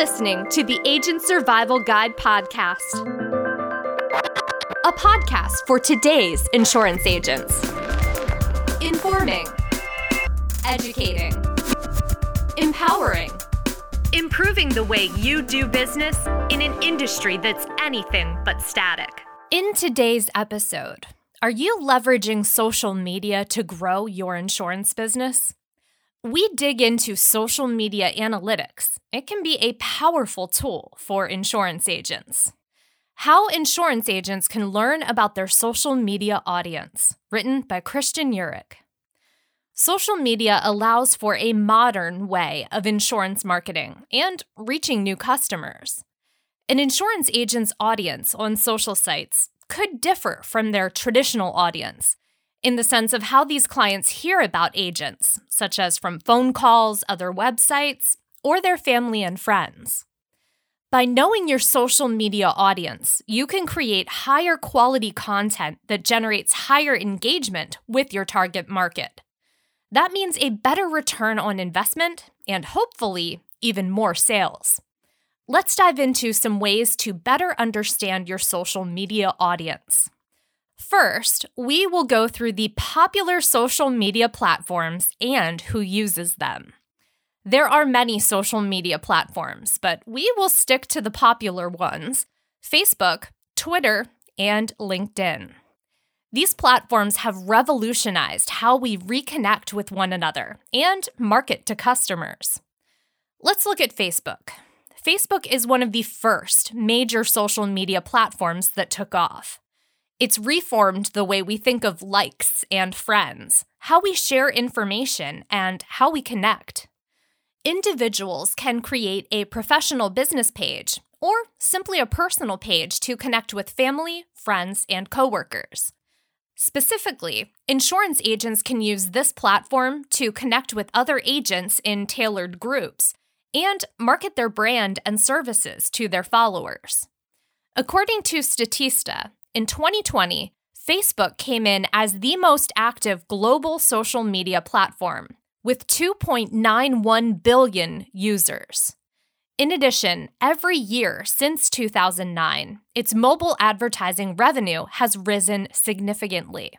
listening to the Agent Survival Guide podcast, a podcast for today's insurance agents. Informing, educating, empowering, improving the way you do business in an industry that's anything but static. In today's episode, are you leveraging social media to grow your insurance business? We dig into social media analytics. It can be a powerful tool for insurance agents. How insurance agents can learn about their social media audience, written by Christian Urich. Social media allows for a modern way of insurance marketing and reaching new customers. An insurance agent's audience on social sites could differ from their traditional audience in the sense of how these clients hear about agents, such as from phone calls, other websites, or their family and friends. By knowing your social media audience, you can create higher quality content that generates higher engagement with your target market. That means a better return on investment and hopefully even more sales. Let's dive into some ways to better understand your social media audience. First, we will go through the popular social media platforms and who uses them. There are many social media platforms, but we will stick to the popular ones Facebook, Twitter, and LinkedIn. These platforms have revolutionized how we reconnect with one another and market to customers. Let's look at Facebook. Facebook is one of the first major social media platforms that took off. It's reformed the way we think of likes and friends, how we share information, and how we connect. Individuals can create a professional business page or simply a personal page to connect with family, friends, and coworkers. Specifically, insurance agents can use this platform to connect with other agents in tailored groups and market their brand and services to their followers. According to Statista, in 2020, Facebook came in as the most active global social media platform, with 2.91 billion users. In addition, every year since 2009, its mobile advertising revenue has risen significantly.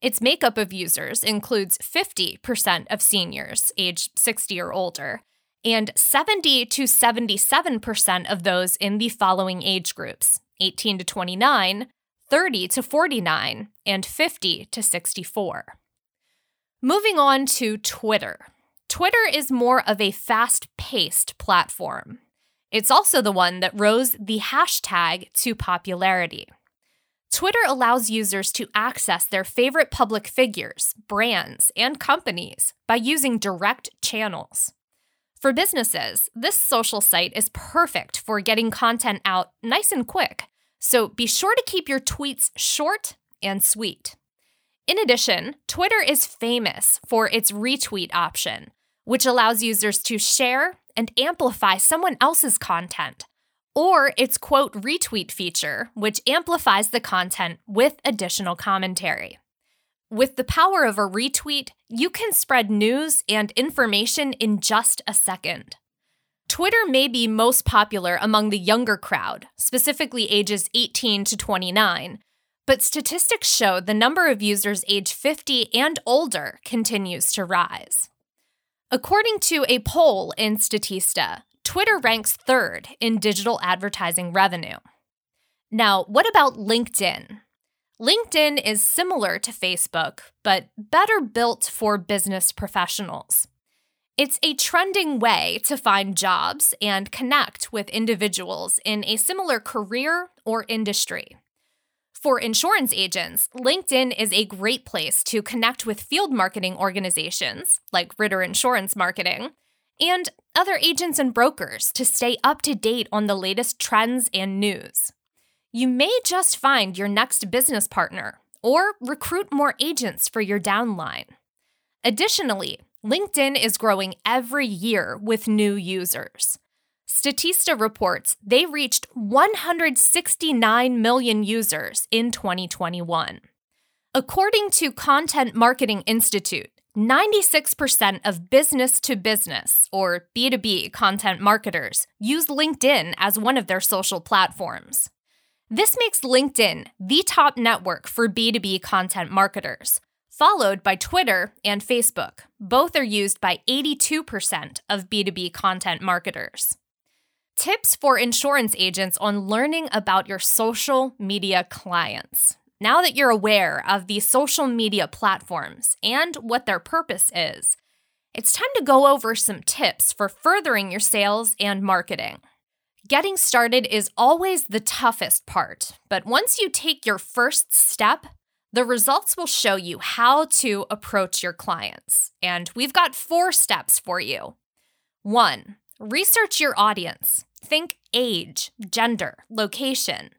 Its makeup of users includes 50% of seniors aged 60 or older and 70 to 77% of those in the following age groups 18 to 29, 30 to 49, and 50 to 64. Moving on to Twitter. Twitter is more of a fast paced platform. It's also the one that rose the hashtag to popularity. Twitter allows users to access their favorite public figures, brands, and companies by using direct channels. For businesses, this social site is perfect for getting content out nice and quick, so be sure to keep your tweets short and sweet. In addition, Twitter is famous for its retweet option, which allows users to share and amplify someone else's content, or its quote retweet feature, which amplifies the content with additional commentary. With the power of a retweet, you can spread news and information in just a second. Twitter may be most popular among the younger crowd, specifically ages 18 to 29, but statistics show the number of users age 50 and older continues to rise. According to a poll in Statista, Twitter ranks third in digital advertising revenue. Now, what about LinkedIn? LinkedIn is similar to Facebook, but better built for business professionals. It's a trending way to find jobs and connect with individuals in a similar career or industry. For insurance agents, LinkedIn is a great place to connect with field marketing organizations like Ritter Insurance Marketing and other agents and brokers to stay up to date on the latest trends and news. You may just find your next business partner or recruit more agents for your downline. Additionally, LinkedIn is growing every year with new users. Statista reports they reached 169 million users in 2021. According to Content Marketing Institute, 96% of business to business, or B2B, content marketers use LinkedIn as one of their social platforms. This makes LinkedIn the top network for B2B content marketers, followed by Twitter and Facebook. Both are used by 82% of B2B content marketers. Tips for insurance agents on learning about your social media clients. Now that you're aware of the social media platforms and what their purpose is, it's time to go over some tips for furthering your sales and marketing. Getting started is always the toughest part, but once you take your first step, the results will show you how to approach your clients. And we've got four steps for you. One, research your audience. Think age, gender, location.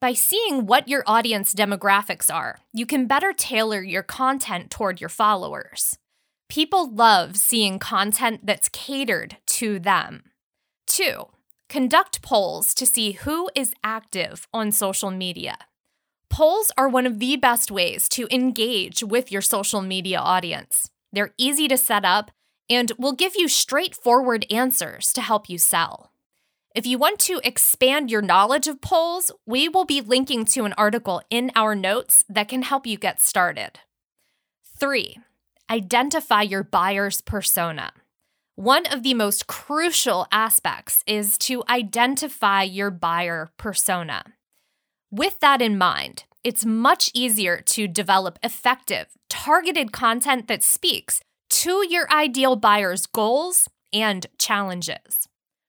By seeing what your audience demographics are, you can better tailor your content toward your followers. People love seeing content that's catered to them. Two, conduct polls to see who is active on social media. Polls are one of the best ways to engage with your social media audience. They're easy to set up and will give you straightforward answers to help you sell. If you want to expand your knowledge of polls, we will be linking to an article in our notes that can help you get started. Three, identify your buyer's persona. One of the most crucial aspects is to identify your buyer persona. With that in mind, it's much easier to develop effective, targeted content that speaks to your ideal buyer's goals and challenges.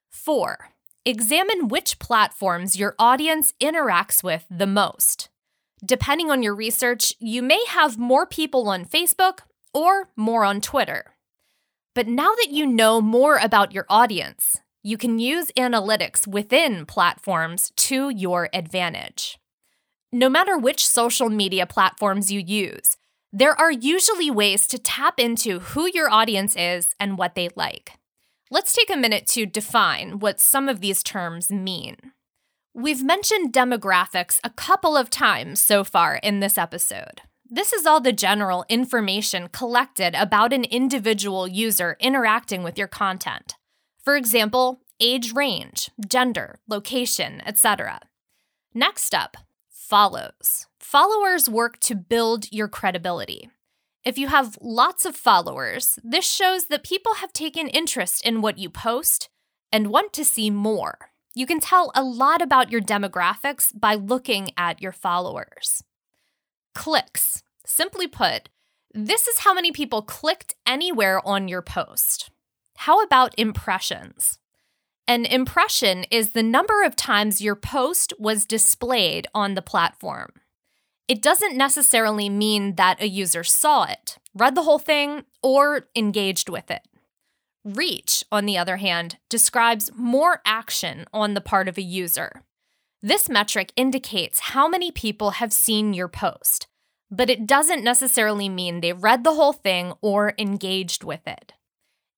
Four, Examine which platforms your audience interacts with the most. Depending on your research, you may have more people on Facebook or more on Twitter. But now that you know more about your audience, you can use analytics within platforms to your advantage. No matter which social media platforms you use, there are usually ways to tap into who your audience is and what they like. Let's take a minute to define what some of these terms mean. We've mentioned demographics a couple of times so far in this episode. This is all the general information collected about an individual user interacting with your content. For example, age range, gender, location, etc. Next up, follows. Followers work to build your credibility. If you have lots of followers, this shows that people have taken interest in what you post and want to see more. You can tell a lot about your demographics by looking at your followers. Clicks. Simply put, this is how many people clicked anywhere on your post. How about impressions? An impression is the number of times your post was displayed on the platform. It doesn't necessarily mean that a user saw it, read the whole thing, or engaged with it. Reach, on the other hand, describes more action on the part of a user. This metric indicates how many people have seen your post, but it doesn't necessarily mean they read the whole thing or engaged with it.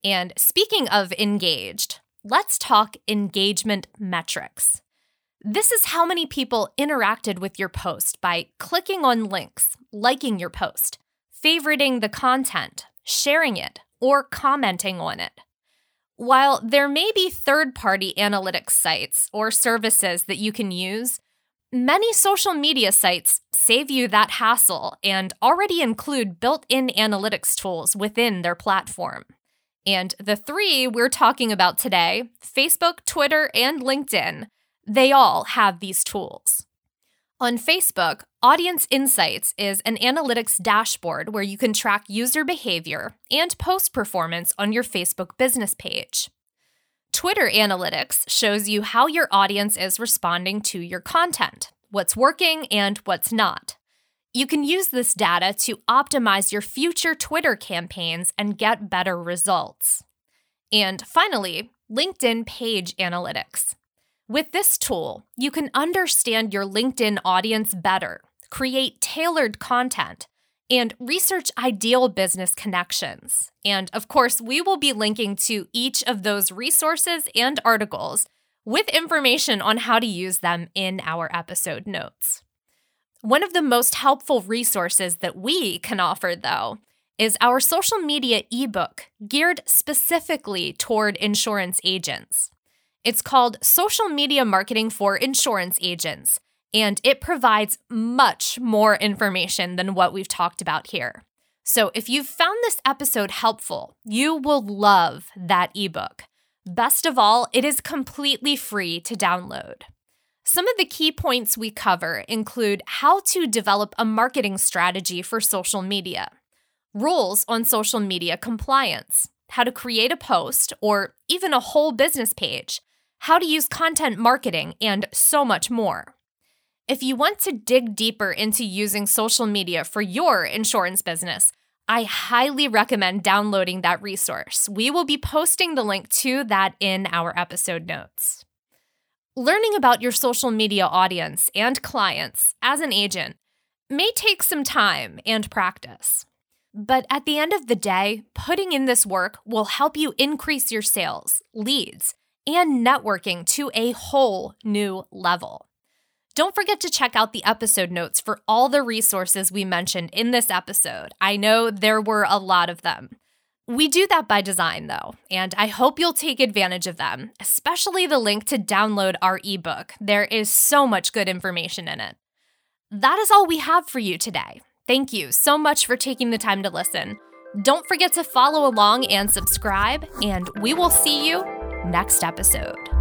And speaking of engaged, let's talk engagement metrics. This is how many people interacted with your post by clicking on links, liking your post, favoriting the content, sharing it, or commenting on it. While there may be third party analytics sites or services that you can use, many social media sites save you that hassle and already include built in analytics tools within their platform. And the three we're talking about today Facebook, Twitter, and LinkedIn they all have these tools. On Facebook, Audience Insights is an analytics dashboard where you can track user behavior and post performance on your Facebook business page. Twitter Analytics shows you how your audience is responding to your content, what's working and what's not. You can use this data to optimize your future Twitter campaigns and get better results. And finally, LinkedIn Page Analytics. With this tool, you can understand your LinkedIn audience better, create tailored content, and research ideal business connections. And of course, we will be linking to each of those resources and articles with information on how to use them in our episode notes. One of the most helpful resources that we can offer, though, is our social media ebook geared specifically toward insurance agents. It's called Social Media Marketing for Insurance Agents, and it provides much more information than what we've talked about here. So, if you've found this episode helpful, you will love that ebook. Best of all, it is completely free to download. Some of the key points we cover include how to develop a marketing strategy for social media, rules on social media compliance, how to create a post or even a whole business page, how to use content marketing, and so much more. If you want to dig deeper into using social media for your insurance business, I highly recommend downloading that resource. We will be posting the link to that in our episode notes. Learning about your social media audience and clients as an agent may take some time and practice. But at the end of the day, putting in this work will help you increase your sales, leads, and networking to a whole new level. Don't forget to check out the episode notes for all the resources we mentioned in this episode. I know there were a lot of them. We do that by design, though, and I hope you'll take advantage of them, especially the link to download our ebook. There is so much good information in it. That is all we have for you today. Thank you so much for taking the time to listen. Don't forget to follow along and subscribe, and we will see you next episode.